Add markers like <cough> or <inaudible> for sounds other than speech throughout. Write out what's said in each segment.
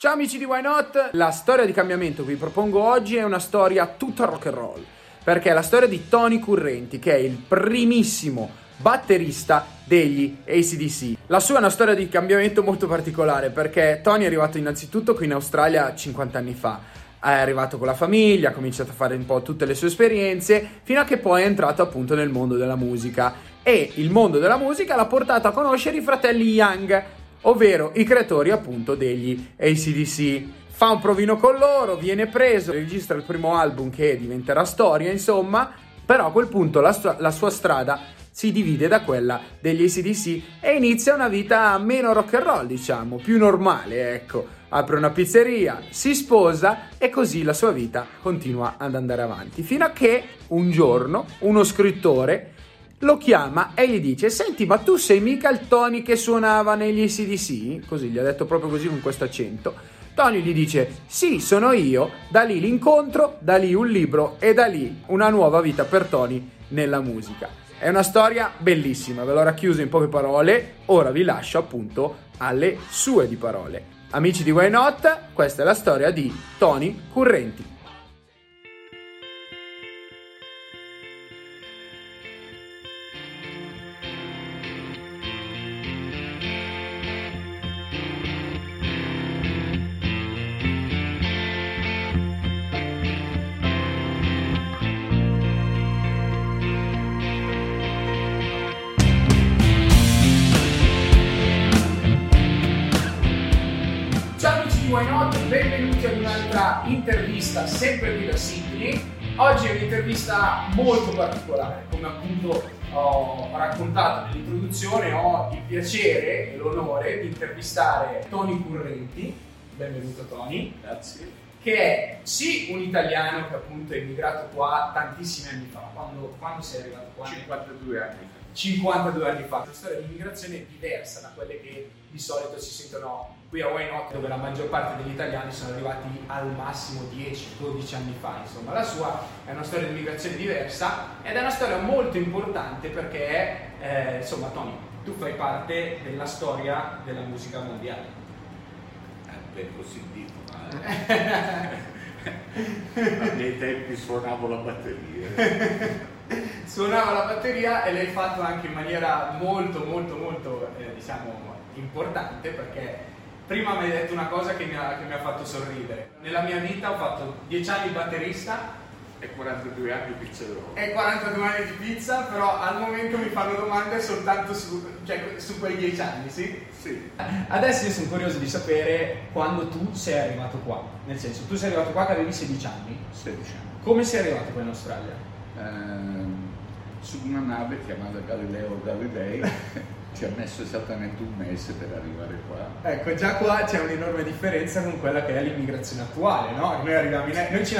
Ciao amici di Why Not, la storia di cambiamento che vi propongo oggi è una storia tutta rock and roll, perché è la storia di Tony Currenti, che è il primissimo batterista degli ACDC. La sua è una storia di cambiamento molto particolare, perché Tony è arrivato innanzitutto qui in Australia 50 anni fa, è arrivato con la famiglia, ha cominciato a fare un po' tutte le sue esperienze, fino a che poi è entrato appunto nel mondo della musica. E il mondo della musica l'ha portato a conoscere i fratelli Young, ovvero i creatori appunto degli ACDC. Fa un provino con loro, viene preso, registra il primo album che diventerà storia, insomma, però a quel punto la, stu- la sua strada si divide da quella degli ACDC e inizia una vita meno rock and roll, diciamo, più normale, ecco. Apre una pizzeria, si sposa e così la sua vita continua ad andare avanti. Fino a che un giorno uno scrittore lo chiama e gli dice: Senti, ma tu sei mica il Tony che suonava negli ACDC? Così gli ha detto proprio così con questo accento. Tony gli dice: Sì, sono io. Da lì l'incontro, da lì un libro e da lì una nuova vita per Tony nella musica. È una storia bellissima, ve l'ho racchiusa in poche parole. Ora vi lascio appunto alle sue di parole. Amici di Why Not, questa è la storia di Tony Currenti. Un'intervista molto particolare, come appunto ho raccontato nell'introduzione, ho il piacere e l'onore di intervistare Tony Currenti. Benvenuto Tony. Grazie. Che è sì un italiano che appunto è immigrato qua tantissimi anni fa. Quando, quando sei arrivato qua? 52 anni fa. 52 anni fa. Una storia di immigrazione diversa da quelle che di solito si sentono qui a Why Not, dove la maggior parte degli italiani sono arrivati al massimo 10-12 anni fa. Insomma, la sua è una storia di immigrazione diversa ed è una storia molto importante perché, eh, insomma, Tony, tu fai parte della storia della musica mondiale. Beh, così ma a miei tempi suonavo la batteria. Suonava la batteria e l'hai fatto anche in maniera molto, molto, molto, eh, diciamo, importante perché prima mi hai detto una cosa che mi, ha, che mi ha fatto sorridere. Nella mia vita ho fatto 10 anni batterista E 42 anni pizzerò. e 42 anni di pizza, però al momento mi fanno domande soltanto su, cioè, su quei 10 anni, sì? Sì. Adesso io sono curioso di sapere quando tu sei arrivato qua. Nel senso, tu sei arrivato qua che avevi 16 anni. 16 anni. Come sei arrivato qua in Australia? Ehm, su una nave chiamata Galileo Galilei <laughs> ci ha messo esattamente un mese per arrivare qua. Ecco, già qua c'è un'enorme differenza con quella che è l'immigrazione attuale, no? Noi arriviamo in noi ci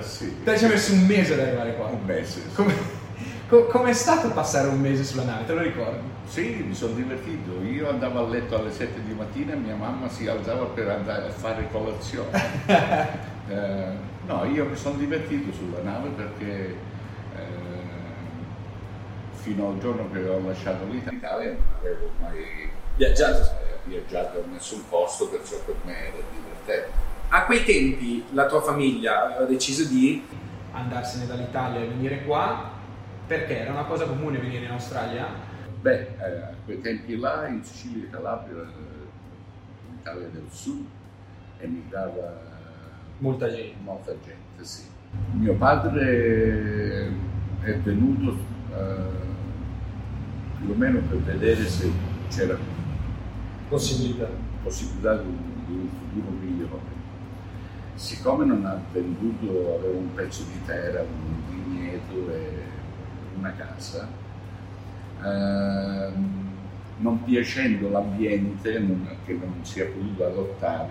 aereo. Eh sì, Te ci hai messo un mese ad arrivare qua. un mese. Come, co- com'è stato passare un mese sulla nave? Te lo ricordi? Sì, mi sono divertito. Io andavo a letto alle 7 di mattina e mia mamma si alzava per andare a fare colazione. <laughs> Eh, no, io mi sono divertito sulla nave perché eh, fino al giorno che ho lasciato l'Italia non avevo mai Viaggiato. eh, viaggiato in nessun posto, perciò per me era divertente. A quei tempi la tua famiglia aveva deciso di andarsene dall'Italia e venire qua perché era una cosa comune venire in Australia? Beh, eh, a quei tempi là in Sicilia e Calabria, eh, in Italia del Sud, emigrava Molta gente. molta gente, sì. Mio padre è venuto eh, più o meno per vedere se c'era Possibilità. possibilità di un, di un futuro migliore. Siccome non ha venduto, aveva un pezzo di terra, un vigneto e una casa, ehm, non piacendo l'ambiente, non, che non si è potuto adottare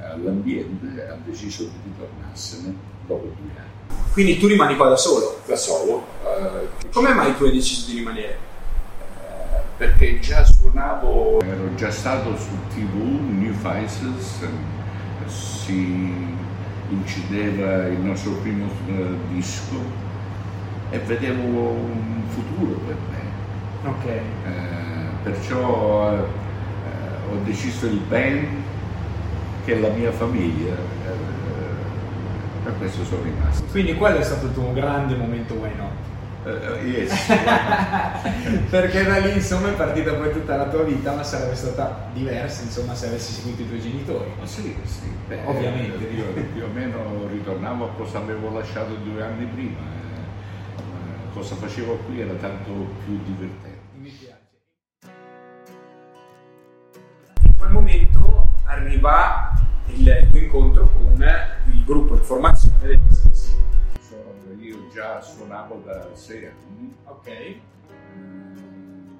all'ambiente, ha deciso di ritornarsene dopo due anni. Quindi tu rimani qua da solo? Da solo. Eh, Come mai tu hai deciso di rimanere? Eh, perché già suonavo, ero già stato su TV, New Faces, si incideva il nostro primo uh, disco e vedevo un futuro per me. Ok. Eh, perciò eh, ho deciso il band che è la mia famiglia. Eh, per questo sono rimasto. Quindi quello è stato il tuo grande momento why not? Uh, yes. <laughs> Perché da lì insomma è partita poi tutta la tua vita, ma sarebbe stata diversa insomma se avessi seguito i tuoi genitori. Oh, sì, sì. Beh, Ovviamente. Io più o meno ritornavo a cosa avevo lasciato due anni prima. Eh, cosa facevo qui era tanto più divertente. Mi piace. In quel momento arriva il tuo incontro con il gruppo di formazione degli stessi. Io già suonavo da sei anni. Ok. Mm,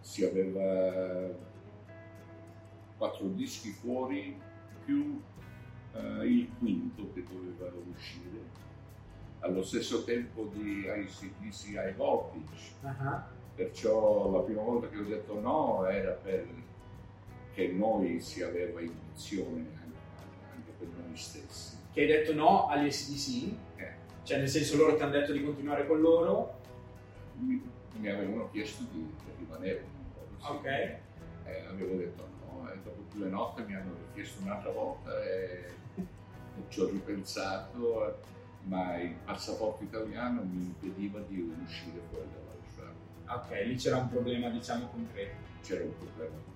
si aveva quattro dischi fuori più eh, il quinto che doveva uscire. Allo stesso tempo di ICDC High Voltage. Uh-huh. Perciò la prima volta che ho detto no era perché noi si aveva intuizione anche, anche per noi stessi. Che hai detto no agli SDC? Eh, Cioè nel senso loro ti hanno detto di continuare con loro? mi, mi avevano chiesto di, di rimanere un po'. Sì. Ok. Eh, avevo detto no e dopo due notti mi hanno chiesto un'altra volta e, e ci ho ripensato, eh, ma il passaporto italiano mi impediva di uscire fuori dall'Australia. Ok, lì c'era un problema diciamo concreto. C'era un problema.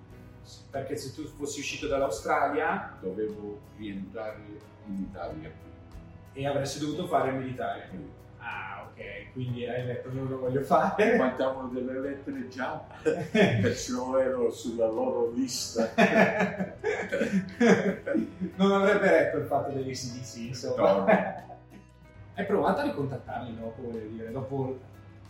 Perché se tu fossi uscito dall'Australia Dovevo rientrare in Italia e avresti dovuto fare il militare. Ah, ok, quindi hai detto non lo voglio fare. <laughs> Mandavano delle lettere già, <laughs> perciò ero sulla loro lista. <laughs> non avrebbe retto il fatto degli CDC, insomma. No. Hai provato a ricontattarli dopo, voglio dire, dopo,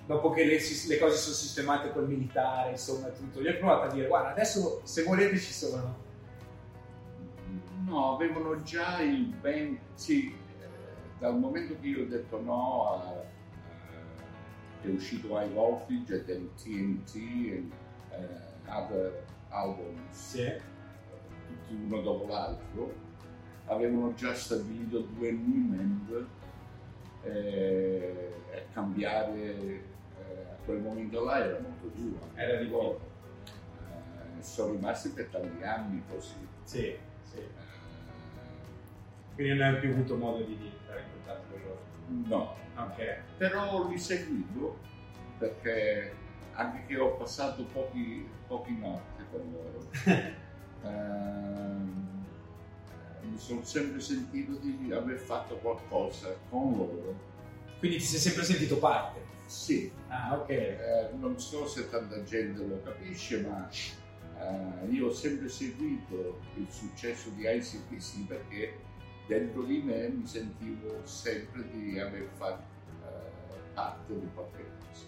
dopo che le, le cose sono sistemate col militare, insomma, tutto. Gli hai provato a dire, guarda, adesso se volete ci sono. No, avevano già il ben... Sì, dal momento che io ho detto no, a- a- è uscito High Voltage e del TNT e eh, other albums, Sì. tutti uno dopo l'altro, avevano già stabilito due new member eh, e cambiare eh, a quel momento là era molto duro. Era difficile. Eh, sono rimasti per tanti anni così. Sì, sì. Quindi non hai più avuto modo di entrare in contatto con loro. no, Ok. però li seguivo perché anche che ho passato pochi, pochi notti con loro. <laughs> ehm, mi sono sempre sentito di aver fatto qualcosa con loro. Quindi ti sei sempre sentito parte. Sì, Ah, ok. eh, non so se tanta gente lo capisce, ma eh, io ho sempre seguito il successo di ICPC perché dentro di me mi sentivo sempre di aver fatto eh, parte di qualche cosa.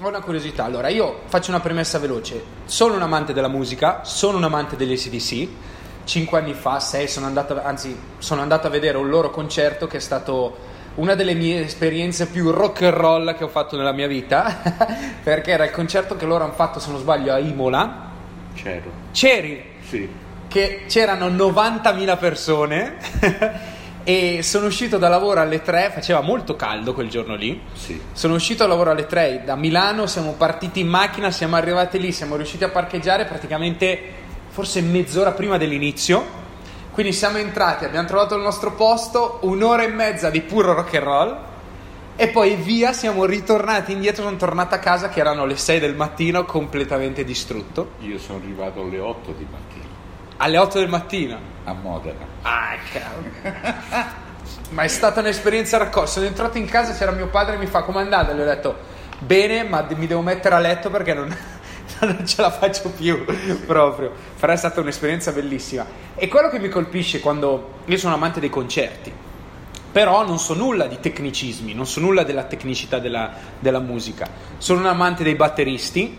Ho una curiosità, allora io faccio una premessa veloce. Sono un amante della musica, sono un amante degli ACDC. Cinque anni fa, sei, sono andato, anzi, sono andato a vedere un loro concerto che è stato una delle mie esperienze più rock and roll che ho fatto nella mia vita, <laughs> perché era il concerto che loro hanno fatto, se non sbaglio, a Imola. C'ero. C'eri, Sì. che c'erano 90.000 persone <laughs> e sono uscito da lavoro alle 3, faceva molto caldo quel giorno lì. Sì. Sono uscito a lavoro alle 3 da Milano, siamo partiti in macchina, siamo arrivati lì, siamo riusciti a parcheggiare praticamente forse mezz'ora prima dell'inizio. Quindi siamo entrati, abbiamo trovato il nostro posto, un'ora e mezza di puro rock and roll e poi via, siamo ritornati indietro, sono tornato a casa che erano le 6 del mattino completamente distrutto. Io sono arrivato alle 8 di mattina Alle 8 del mattino. a Modena. Ah, cavolo. Ma è stata un'esperienza raccolta. Sono entrato in casa, c'era mio padre e mi fa come andate? E gli ho detto bene, ma mi devo mettere a letto perché non, <laughs> non ce la faccio più proprio. Però è stata un'esperienza bellissima. E quello che mi colpisce quando io sono amante dei concerti, però non so nulla di tecnicismi, non so nulla della tecnicità della, della musica. Sono un amante dei batteristi,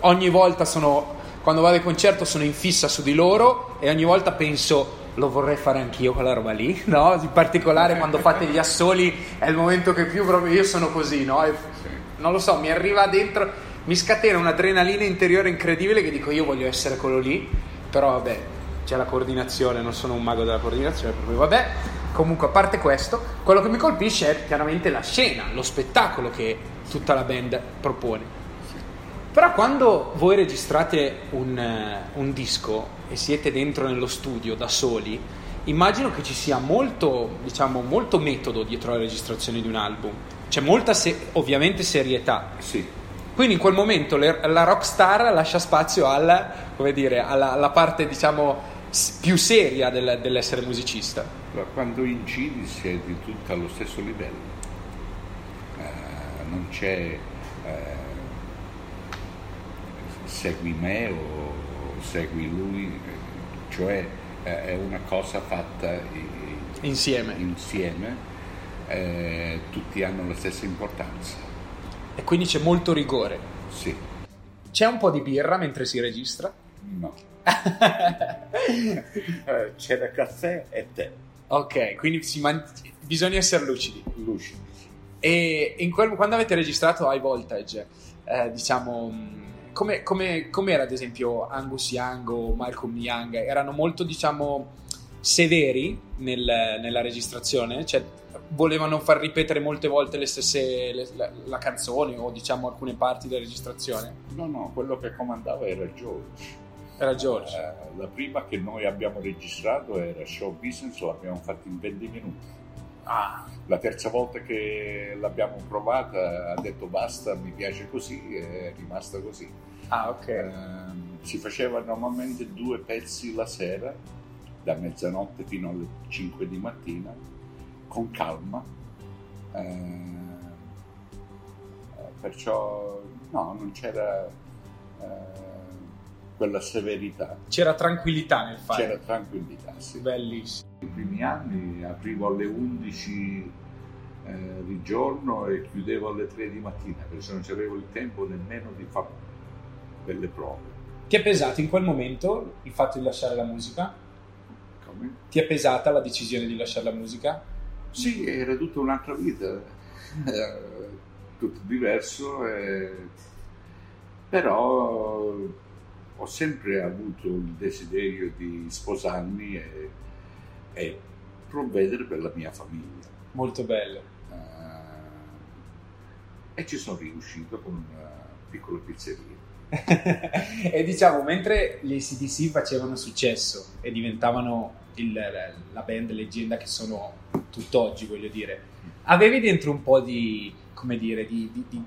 ogni volta sono, quando vado ai concerto sono in fissa su di loro e ogni volta penso lo vorrei fare anch'io quella roba lì, <laughs> no? In particolare quando fate gli assoli è il momento che più proprio io sono così, no? E, non lo so, mi arriva dentro, mi scatena un'adrenalina interiore incredibile che dico io voglio essere quello lì, però vabbè, c'è la coordinazione, non sono un mago della coordinazione, per cui vabbè. Comunque, a parte questo, quello che mi colpisce è chiaramente la scena, lo spettacolo che tutta la band propone. Però quando voi registrate un, uh, un disco e siete dentro nello studio da soli, immagino che ci sia molto, diciamo, molto metodo dietro la registrazione di un album. C'è molta, se- ovviamente, serietà. Sì. Quindi in quel momento le- la rockstar lascia spazio alla, dire, alla, alla parte, diciamo, più seria del, dell'essere musicista. Quando incidi siete tutti allo stesso livello, uh, non c'è uh, segui me o segui lui, cioè uh, è una cosa fatta insieme, insieme tutti hanno la stessa importanza. E quindi c'è molto rigore. Sì. C'è un po' di birra mentre si registra? No. <laughs> C'era caffè e tè. Ok, quindi man- bisogna essere lucidi. Lucidi. E quel- quando avete registrato High Voltage, eh, diciamo, come, come, era ad esempio Angus Young o Malcolm Young? Erano molto, diciamo, severi nel, nella registrazione? Cioè, volevano far ripetere molte volte le stesse le, la, la, canzone o diciamo alcune parti della registrazione? No, no, quello che comandava era George. Era George. Eh, la prima che noi abbiamo registrato era Show Business, l'abbiamo fatto in 20 minuti. Ah. La terza volta che l'abbiamo provata ha detto basta, mi piace così, è rimasta così. Ah, ok. Eh, si faceva normalmente due pezzi la sera, da mezzanotte fino alle 5 di mattina, con calma. Eh, perciò no, non c'era eh, quella severità. C'era tranquillità nel fare. C'era tranquillità, sì. Bellissimo. I primi anni aprivo alle 11 eh, di giorno e chiudevo alle 3 di mattina perché non avevo il tempo nemmeno di fare delle prove. Ti è pesato in quel momento il fatto di lasciare la musica? Come? Ti è pesata la decisione di lasciare la musica? Sì, era tutta un'altra vita, tutto diverso, eh, però ho sempre avuto il desiderio di sposarmi e, e provvedere per la mia famiglia. Molto bello. Uh, e ci sono riuscito con una piccola pizzeria. <laughs> e diciamo, mentre gli ACDC facevano successo e diventavano il, la band leggenda che sono tutt'oggi, voglio dire, avevi dentro un po' di, come dire, di, di, di,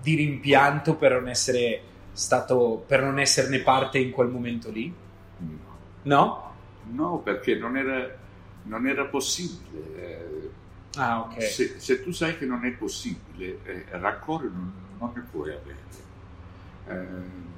di rimpianto per non essere stato per non esserne parte in quel momento lì? No? No, perché non era, non era possibile. Ah, ok. Se, se, tu sai che non è possibile, eh, rancore non, non ne puoi avere. Eh,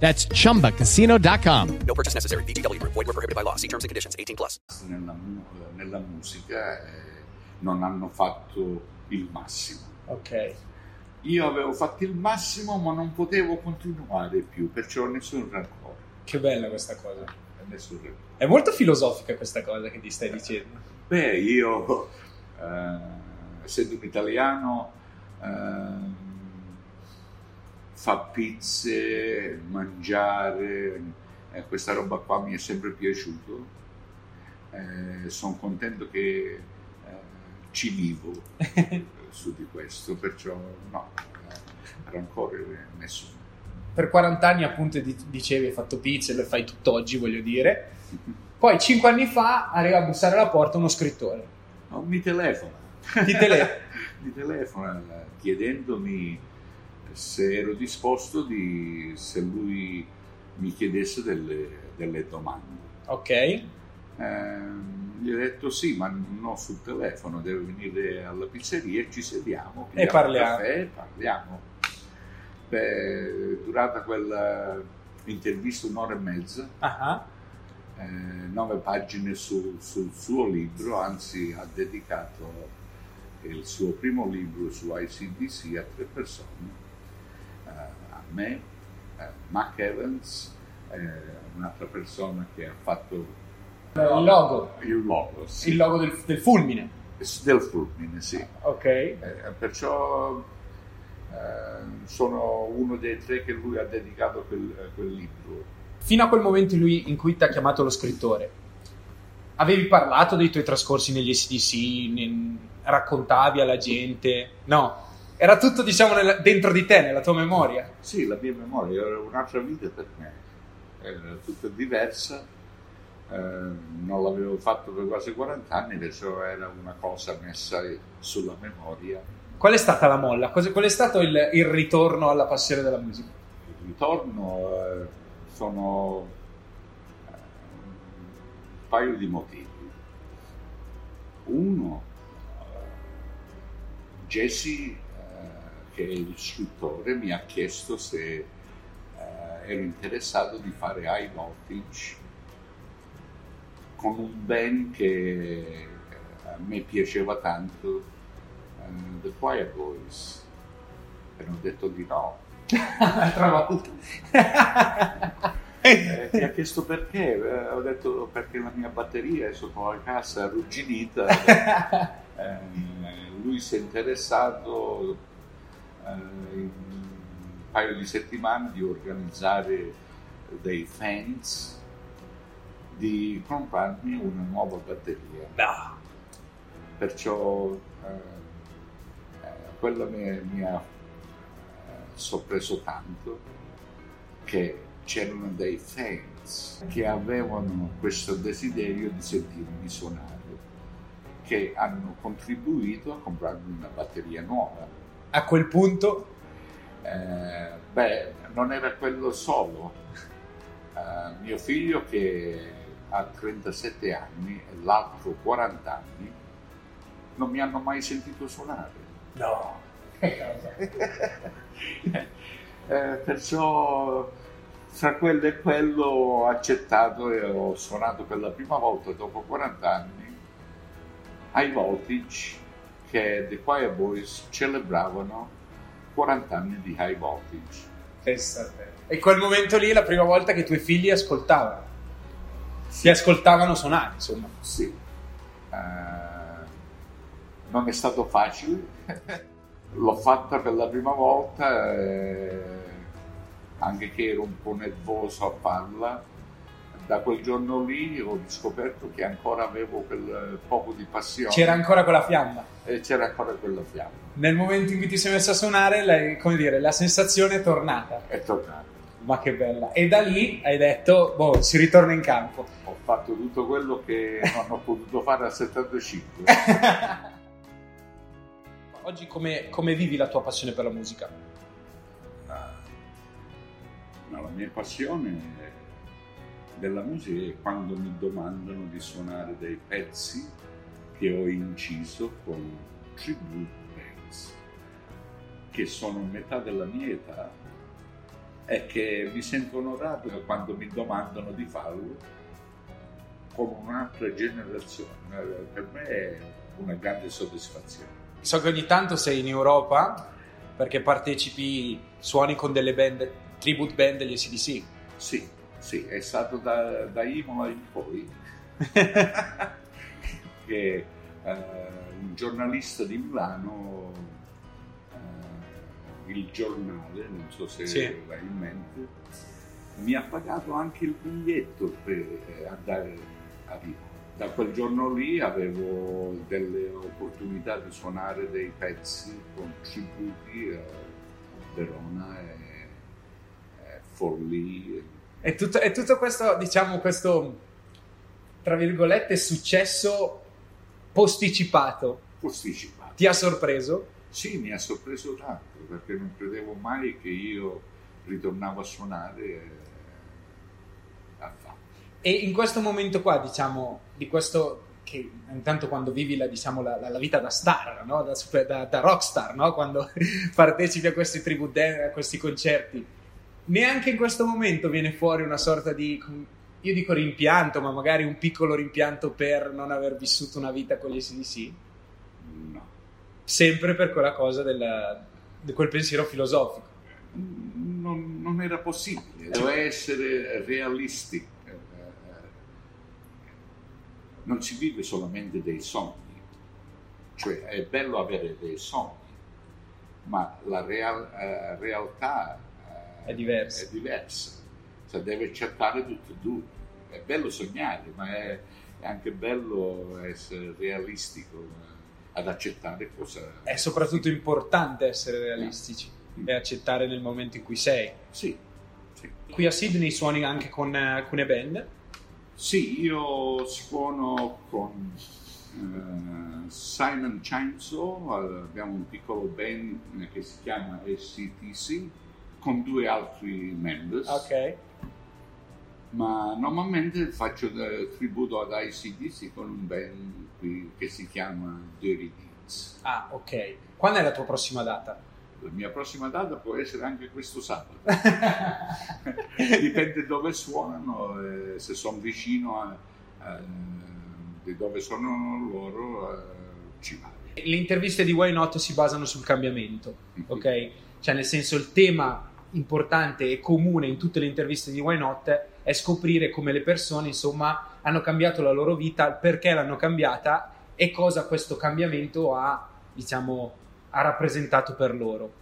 That's chumbacasino.com. No purchase necessary. BGW. Void were prohibited by law. See terms and conditions 18 plus. Nella, nella musica eh, non hanno fatto il massimo. Ok. Io avevo fatto il massimo, ma non potevo continuare più, perciò nessun rancore. Che bella questa cosa. Nessun rancore. È molto filosofica questa cosa che ti stai dicendo. Beh, io, eh, essendo un italiano, eh, fa pizze, mangiare, eh, questa roba qua mi è sempre piaciuto. Eh, sono contento che eh, ci vivo <laughs> su di questo, perciò no, eh, rancore nessuno. Per 40 anni appunto dicevi hai fatto pizze, lo fai tutt'oggi voglio dire. <laughs> Poi 5 anni fa arriva a bussare alla porta uno scrittore No, mi telefona. Ti tele- <laughs> mi telefona chiedendomi se ero disposto di, se lui mi chiedesse delle, delle domande. Ok. Ehm, gli ho detto sì, ma non sul telefono, deve venire alla pizzeria e ci sediamo. E parliamo. caffè parliamo. Beh, è durata quella intervista un'ora e mezza, Ah, eh, nove pagine su- sul suo libro, anzi ha dedicato il suo primo libro su ICDC a tre persone, eh, me, eh, Mac Evans, eh, un'altra persona che ha fatto Il logo. il logo, sì. Il logo del, del fulmine. del fulmine, sì. Ok. Eh, perciò eh, sono uno dei tre che lui ha dedicato a quel, a quel libro. Fino a quel momento in, lui- in cui ti ha chiamato lo scrittore, avevi parlato dei tuoi trascorsi negli SDC, ne- raccontavi alla gente? No. Era tutto, diciamo, nella- dentro di te, nella tua memoria. Sì, la mia memoria era un'altra vita per me, era tutta diversa, eh, non l'avevo fatto per quasi 40 anni, perciò era una cosa messa sulla memoria. Qual è stata la molla? Qual è stato il, il ritorno alla passione della musica? Il ritorno eh, sono eh, un paio di motivi. Uno, eh, Jesse, che il scrittore, mi ha chiesto se eh, ero interessato di fare high voltage con un band che a me piaceva tanto, eh, The Choir Boys. E ho detto di no. <laughs> Un'altra volta. Eh, mi ha chiesto perché, Eh, ho detto perché la mia batteria è sotto la casa arrugginita. <laughs> Eh, lui si è interessato eh, in un paio di settimane di organizzare dei fans di comprarmi una nuova batteria. No. Perciò eh, eh, quello mi, mi ha eh, sorpreso tanto che c'erano dei fans che avevano questo desiderio di sentirmi suonare, che hanno contribuito a comprarmi una batteria nuova. A quel punto, Eh, beh, non era quello solo. Eh, mio figlio che ha 37 anni e l'altro 40 anni non mi hanno mai sentito suonare. no. <laughs> Eh, perciò tra quello e quello ho accettato e ho suonato per la prima volta dopo 40 anni ai Voltage che The Choir Boys celebravano 40 anni di High Voltage. E quel momento lì è la prima volta che i tuoi figli ascoltavano. Ti ascoltavano suonare, insomma. Sì. Eh, non è stato facile, <laughs> l'ho fatta per la prima volta, eh, anche che ero un po' nervoso a farla. Da quel giorno lì ho scoperto che ancora avevo quel poco di passione C'era ancora quella fiamma. e c'era ancora quella fiamma. Nel momento in cui ti sei messo a suonare, la, come dire, la sensazione è tornata. È tornato. Ma che bella. E da lì hai detto, boh, si ritorna in campo. Ho fatto tutto quello che non ho potuto fare a 75. <laughs> Oggi come, come vivi la tua passione per la musica? No, la mia passione della musica è quando mi domandano di suonare dei pezzi che ho inciso con tribute bands, che sono metà della mia età e che mi sento onorato quando mi domandano di farlo con un'altra generazione. Per me è una grande soddisfazione. So che ogni tanto sei in Europa perché partecipi, suoni con delle band, tribute band degli SDC. Sì, sì, è stato da, da Imola in poi <laughs> che eh, un giornalista di Milano, eh, il giornale, non so se Sì. hai in mente, mi ha pagato anche il biglietto per eh, andare a Imola. Da quel giorno lì avevo delle opportunità di suonare dei pezzi con tributi a Verona e, e Forlì. E tutto, e tutto questo, diciamo, questo, tra virgolette, successo posticipato posticipato. ti ha sorpreso? Sì, mi ha sorpreso tanto perché non credevo mai che io ritornavo a suonare eh, a fare. E in questo momento qua, diciamo, di questo che intanto quando vivi la, diciamo, la, la- vita da star, no? da, da- da rockstar, no? quando <laughs> partecipi a questi tribute a questi concerti, neanche in questo momento viene fuori una sorta di, io dico rimpianto, ma magari un piccolo rimpianto per non aver vissuto una vita con gli SDC, No. sempre per quella cosa della- di quel pensiero filosofico. Non, non era possibile, doveva essere realistico. Eh, Non si vive solamente dei sogni, cioè è bello avere dei sogni, ma la real- eh, realtà È diversa. è diversa. Cioè, deve accettare tutto e due. È bello sognare, ma è, è anche bello essere realistico eh, ad accettare cosa... È soprattutto importante essere realistici e accettare nel momento in cui sei. Sì, sì. Qui a Sydney suoni anche con eh, alcune band. Sì, io suono con eh, Simon Chainsaw, eh, abbiamo un piccolo band eh, che si chiama SCTC con due altri members, Ok. ma normalmente faccio eh, tributo ad ICDC con un band qui che si chiama Dirty Deeds. Ah, ok. Quando è la tua prossima data? La mia prossima data può essere anche questo sabato, <laughs> dipende dove suonano, eh, se sono vicino a, a- di dove sono loro eh, ci vado. Le interviste di Why Not si basano sul cambiamento, ok? Cioè, nel senso, il tema importante e comune in tutte le interviste di Why Not è scoprire come le persone, insomma, hanno cambiato la loro vita, perché l'hanno cambiata e cosa questo cambiamento ha, diciamo, ha rappresentato per loro.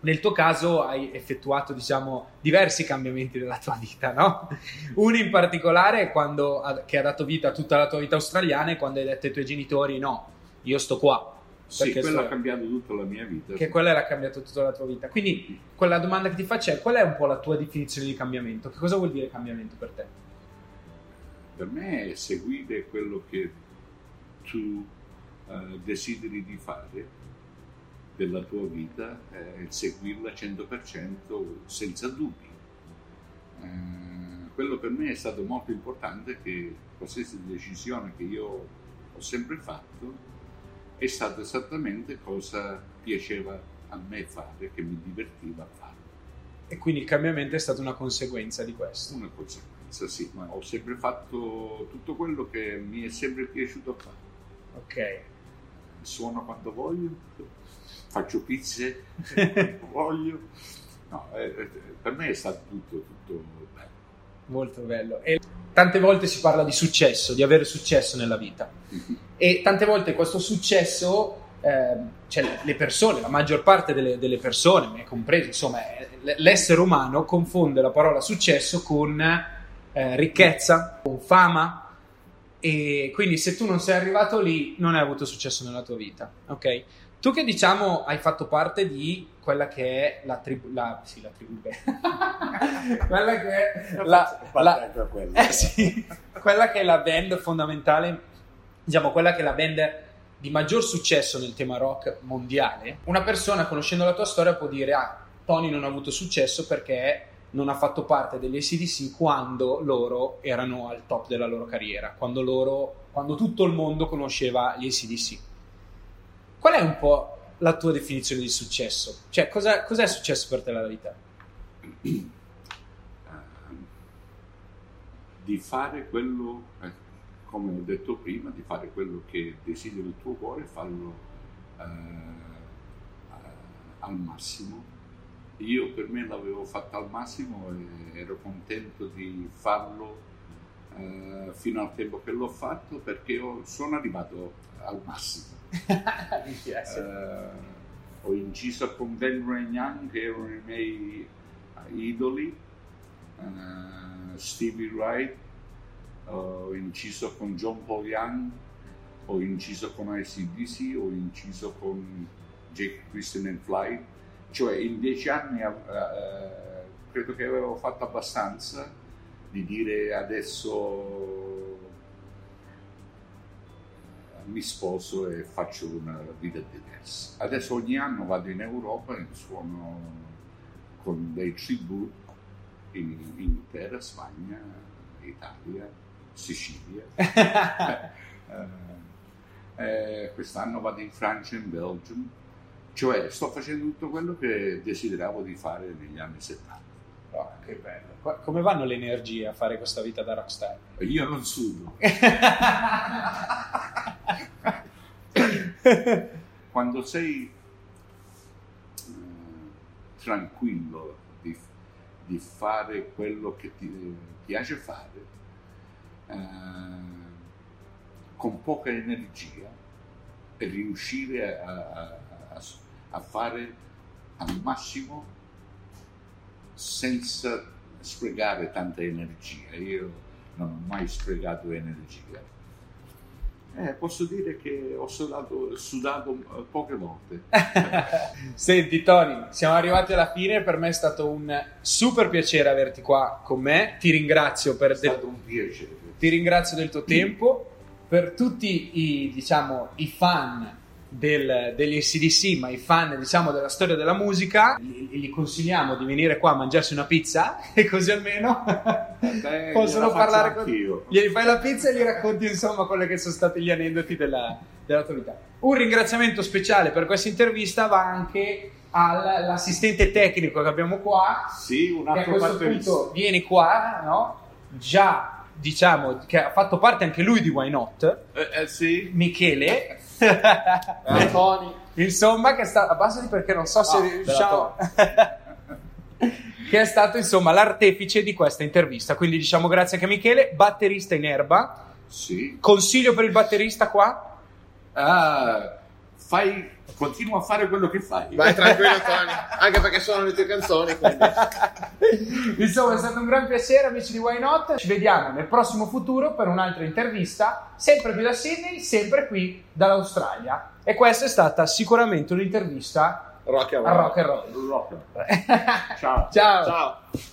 Nel tuo caso hai effettuato, diciamo, diversi cambiamenti nella tua vita, no? Uno in particolare quando, che ha dato vita a tutta la tua vita australiana e quando hai detto ai tuoi genitori no, io sto qua. Sì, quello so- ha cambiato tutta la mia vita. Che quella era cambiato tutta la tua vita. Quindi quella domanda che ti faccio è qual è un po' la tua definizione di cambiamento? Che cosa vuol dire cambiamento per te? Per me è seguire quello che tu eh, desideri di fare della tua vita e seguirla 100% senza dubbi. Eh, quello per me è stato molto importante che qualsiasi decisione che io ho sempre fatto è stata esattamente cosa piaceva a me fare, che mi divertiva a fare. E quindi il cambiamento è stata una conseguenza di questo. Una conseguenza, sì, ma ho sempre fatto tutto quello che mi è sempre piaciuto fare. Ok. Suono quando voglio, faccio pizze <laughs> quando voglio. No, eh, eh, per me è stato tutto, tutto bello. Molto bello. E tante volte si parla di successo, di avere successo nella vita. E tante volte questo successo, ehm, cioè le persone, la maggior parte delle, delle persone, me compreso, insomma, eh, l'essere umano confonde la parola successo con eh, ricchezza, con fama. E quindi se tu non sei arrivato lì, non hai avuto successo nella tua vita, ok? Tu che diciamo hai fatto parte di quella che è la tribù, la, sì, la tribù, <laughs> quella che è la, la, eh sì, quella che è la band fondamentale, diciamo quella che è la band di maggior successo nel tema rock mondiale, una persona conoscendo la tua storia può dire ah, Tony non ha avuto successo perché non ha fatto parte degli ACDC quando loro erano al top della loro carriera, quando, loro, quando tutto il mondo conosceva gli ACDC. Qual è un po' la tua definizione di successo? Cioè, cosa, cos'è successo per te nella vita? Di fare quello, eh, come ho detto prima, di fare quello che desidera il tuo cuore farlo eh, al massimo. Io per me l'avevo fatto al massimo e ero contento di farlo eh, fino al tempo che l'ho fatto perché ho- sono arrivato al massimo. <laughs> Mi piace. Eh, ho inciso con Ben Young che erano i miei idoli, eh, Stevie Wright, ho inciso con John Paul Young, ho inciso con ICDC, ho inciso con Jake Christian and Fly, cioè in dieci anni eh, credo che avevo fatto abbastanza di dire adesso mi sposo e faccio una vita diversa. Adesso ogni anno vado in Europa e suono con dei tribù in Inghilterra, Spagna, Italia, Sicilia. <laughs> eh, eh, quest'anno vado in Francia e in Belgio. Cioè sto facendo tutto quello che desideravo di fare negli anni 70. Che bello. Qua- Come vanno le energie a fare questa vita da rockstar? Io non sudo. <laughs> Quando sei eh, tranquillo di, di fare quello che ti piace fare, eh, con poca energia, e riuscire a- a- a fare al massimo senza sprecare tanta energia. Io non ho mai sprecato energia. Eh, posso dire che ho sudato, sudato eh, poche volte. <laughs> Senti Tony, siamo arrivati alla fine, per me è stato un super piacere averti qua con me, ti ringrazio per È stato un piacere. ti ringrazio del tuo tempo, per tutti i, diciamo, i fan del, degli ACDC, ma i fan diciamo della storia della musica, gli, gli consigliamo di venire qua a mangiarsi una pizza <laughs> e così almeno Beh, possono parlare con anch'io. Gli fai la pizza e gli racconti insomma quelli che sono stati gli aneddoti della, della tua vita. Un ringraziamento speciale per questa intervista va anche all'assistente tecnico che abbiamo qua, Sì, un che a altro questo punto vieni qua, no? Già, diciamo, che ha fatto parte anche lui di Why Not, Eh, eh, sì. Michele. Tony. Insomma, che è stato. Abbassati perché non so se Ah, riusciamo. <laughs> che è stato, insomma, l'artefice di questa intervista. Quindi diciamo grazie anche a Michele, batterista in erba. Sì. Consiglio per il batterista qua? Ah, fai, continua a fare quello che fai. Vai tranquillo <laughs> Tony, anche perché sono le tue canzoni. Quindi. Insomma, è stato un gran piacere, amici di Why Not. Ci vediamo nel prossimo futuro per un'altra intervista, sempre qui da Sydney, sempre qui dall'Australia. E questa è stata sicuramente un'intervista Rock and a roll. rock and roll. <laughs> Ciao. Ciao. Ciao.